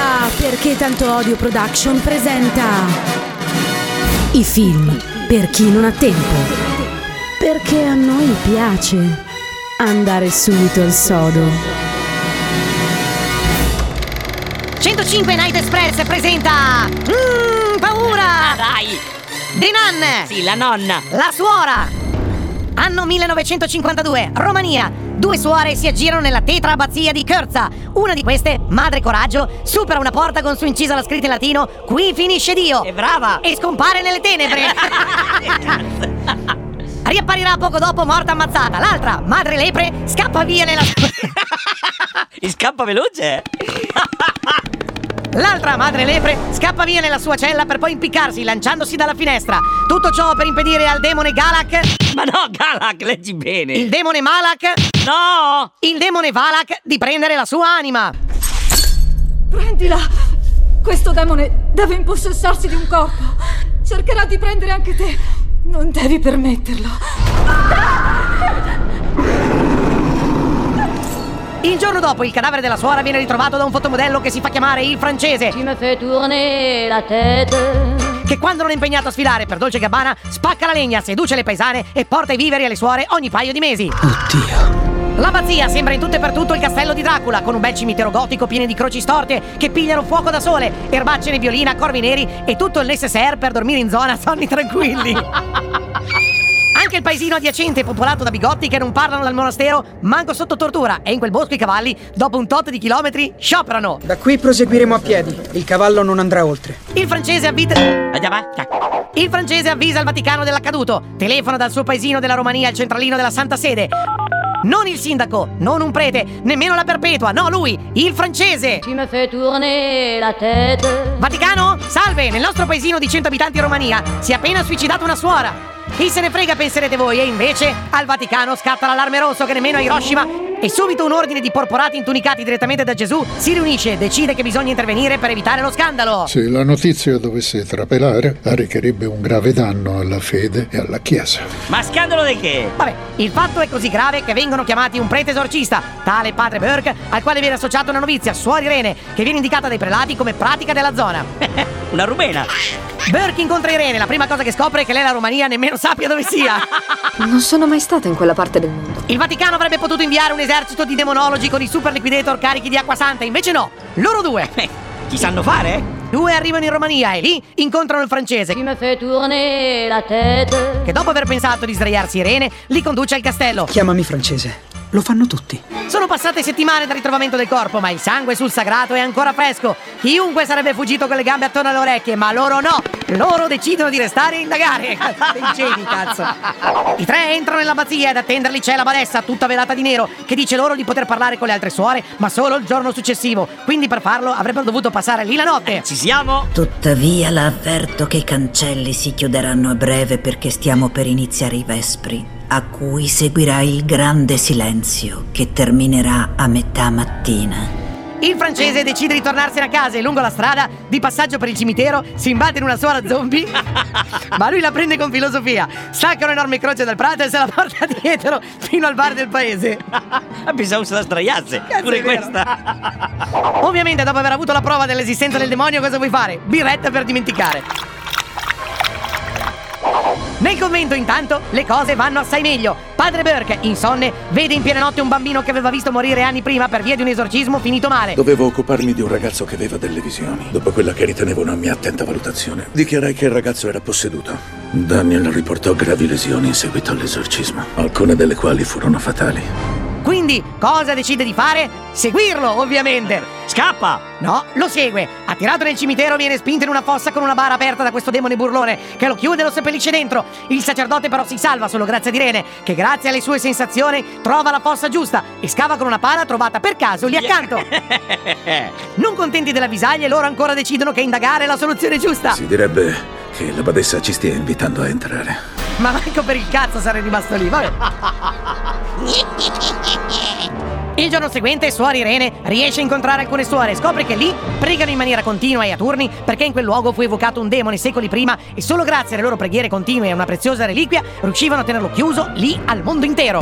La Perché Tanto Odio Production presenta i film per chi non ha tempo. Perché a noi piace andare subito al sodo. 105 Night Express presenta Mmm, paura! Dai! Dinan! Sì, la nonna! La suora! Anno 1952, Romania. Due suore si aggirano nella tetra abbazia di Körza. Una di queste, Madre Coraggio, supera una porta con su incisa la scritta in latino Qui finisce Dio! È brava! E scompare nelle tenebre! Riapparirà poco dopo morta ammazzata. L'altra, Madre Lepre, scappa via nella... Scappa veloce! L'altra madre lepre scappa via nella sua cella per poi impiccarsi lanciandosi dalla finestra. Tutto ciò per impedire al demone Galak, Ma no, Galak, leggi bene! il demone Malak, No! il demone Valak di prendere la sua anima. Prendila! Questo demone deve impossessarsi di un corpo. Cercherà di prendere anche te. Non devi permetterlo. Il giorno dopo il cadavere della suora viene ritrovato da un fotomodello che si fa chiamare il francese, Tu me fais tourner la tête. che quando non è impegnato a sfilare per Dolce Gabbana spacca la legna, seduce le paesane e porta i viveri alle suore ogni paio di mesi. Oddio. L'abbazia sembra in tutto e per tutto il castello di Dracula, con un bel cimitero gotico pieno di croci storte che pigliano fuoco da sole, erbacce violina, corvi neri e tutto il necessaire per dormire in zona sonni tranquilli. Anche il paesino adiacente, popolato da bigotti che non parlano dal monastero, manco sotto tortura, e in quel bosco i cavalli, dopo un tot di chilometri, scioperano. Da qui proseguiremo a piedi. Il cavallo non andrà oltre. Il francese avvita. Il francese avvisa il Vaticano dell'accaduto. Telefona dal suo paesino della Romania al centralino della Santa Sede. Non il sindaco, non un prete, nemmeno la perpetua, no lui, il francese. Tu me fais tourner la tête. Vaticano? Salve, nel nostro paesino di 100 abitanti in Romania si è appena suicidata una suora. Chi se ne frega penserete voi e invece al Vaticano scatta l'allarme rosso che nemmeno a Hiroshima e subito un ordine di porporati intunicati direttamente da Gesù si riunisce e decide che bisogna intervenire per evitare lo scandalo. Se la notizia dovesse trapelare, arrecherebbe un grave danno alla fede e alla Chiesa. Ma scandalo di che? Vabbè, il fatto è così grave che vengono chiamati un prete esorcista, tale padre Burke, al quale viene associata una novizia, Suor Irene, che viene indicata dai prelati come pratica della zona. Una rumena! Burke incontra Irene, la prima cosa che scopre è che lei la Romania nemmeno sappia dove sia. Non sono mai stata in quella parte del mondo. Il Vaticano avrebbe potuto inviare un esercito di demonologi con i super liquidator carichi di acqua santa, invece no, loro due. Eh, chi sanno fare? Due arrivano in Romania e lì incontrano il francese, fais tourner la tête. che dopo aver pensato di sdraiarsi Irene, li conduce al castello. Chiamami francese. Lo fanno tutti. Sono passate settimane dal ritrovamento del corpo, ma il sangue sul sagrato è ancora fresco. Chiunque sarebbe fuggito con le gambe attorno alle orecchie, ma loro no. Loro decidono di restare e indagare. Geni, cazzo. I tre entrano nell'abbazia ed attenderli c'è la badessa, tutta velata di nero, che dice loro di poter parlare con le altre suore, ma solo il giorno successivo. Quindi per farlo avrebbero dovuto passare lì la notte. Ci siamo? Tuttavia la avverto che i cancelli si chiuderanno a breve perché stiamo per iniziare i vespri, a cui seguirà il grande silenzio che terminerà a metà mattina. Il francese decide di tornarsene a casa e lungo la strada, di passaggio per il cimitero, si imbatte in una suora zombie. ma lui la prende con filosofia. Stacca un'enorme croce dal prato e se la porta dietro fino al bar del paese. Pensavo se la sdraiasse! Cazzo, Pure questa! Ovviamente, dopo aver avuto la prova dell'esistenza del demonio, cosa vuoi fare? Birretta per dimenticare. Nel convento, intanto, le cose vanno assai meglio. Padre Burke, insonne, vede in piena notte un bambino che aveva visto morire anni prima per via di un esorcismo finito male. Dovevo occuparmi di un ragazzo che aveva delle visioni. Dopo quella che ritenevo una mia attenta valutazione, dichiarai che il ragazzo era posseduto. Daniel riportò gravi lesioni in seguito all'esorcismo, alcune delle quali furono fatali. Quindi, cosa decide di fare? Seguirlo, ovviamente. Scappa! No, lo segue. Attirato nel cimitero, viene spinto in una fossa con una bara aperta da questo demone burlone che lo chiude e lo seppellisce dentro. Il sacerdote però si salva solo grazie ad Irene, che grazie alle sue sensazioni trova la fossa giusta e scava con una pala trovata per caso lì accanto. Non contenti della visaglia, loro ancora decidono che indagare è la soluzione giusta. Si direbbe che la badessa ci stia invitando a entrare. Ma manco per il cazzo sarei rimasto lì, vabbè. Il giorno seguente, suora Irene riesce a incontrare alcune suore e scopre che lì pregano in maniera continua e a turni perché in quel luogo fu evocato un demone secoli prima e solo grazie alle loro preghiere continue e a una preziosa reliquia riuscivano a tenerlo chiuso lì al mondo intero.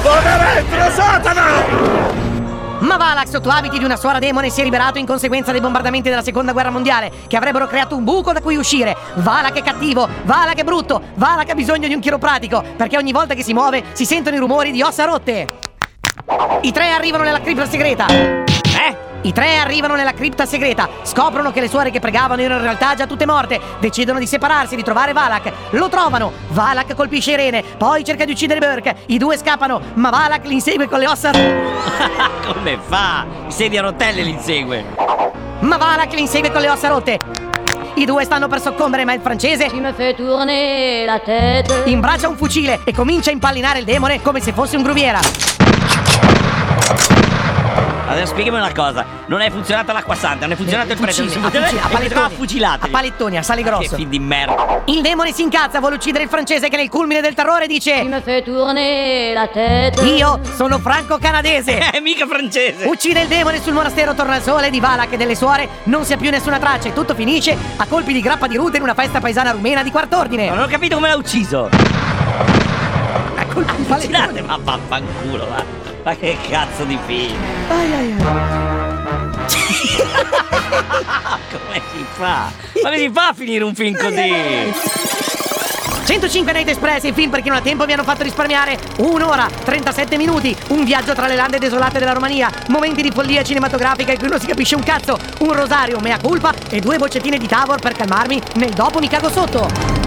Ma Valak, sotto abiti di una suora demone, si è liberato in conseguenza dei bombardamenti della seconda guerra mondiale, che avrebbero creato un buco da cui uscire. Valak è cattivo, Valak è brutto, Valak ha bisogno di un chiropratico, perché ogni volta che si muove si sentono i rumori di ossa rotte. I tre arrivano nella cripta segreta. Eh? I tre arrivano nella cripta segreta, scoprono che le suore che pregavano erano in realtà già tutte morte, decidono di separarsi, di trovare Valak, lo trovano, Valak colpisce Irene, poi cerca di uccidere Burke, i due scappano, ma Valak li insegue con le ossa... Come fa? Sedia a rotelle li insegue. ma Valak li insegue con le ossa rotte. I due stanno per soccombere, ma il francese Tu me fais tourner la tête. imbraccia un fucile e comincia a impallinare il demone come se fosse un gruviera. Adesso spiegami una cosa. Non è funzionata l'acqua santa, non è funzionato il prete, Fucile, a fucile, a palettoni. fucilate. A palettoni, a sale Che grosso. film di merda. Il demone si incazza, vuole uccidere il francese che nel culmine del terrore dice. Io sono franco-canadese. È mica francese. Uccide il demone sul monastero Torna al Sole di Valak e delle suore, non si ha più nessuna traccia e tutto finisce a colpi di grappa di rute in una festa paesana rumena di quart'ordine. Non ho capito come l'ha ucciso. Colpi di palettoni. Fucilate, ma vaffanculo, va. Ma che cazzo di film? Ai, ai, ai. Come si fa? Ma come si fa a finire un film così? 105 Night Express, il film per chi non ha tempo vi hanno fatto risparmiare un'ora, 37 minuti, un viaggio tra le lande desolate della Romania, momenti di follia cinematografica in cui non si capisce un cazzo, un rosario mea culpa e due boccettine di Tavor per calmarmi nel dopo mi cago sotto.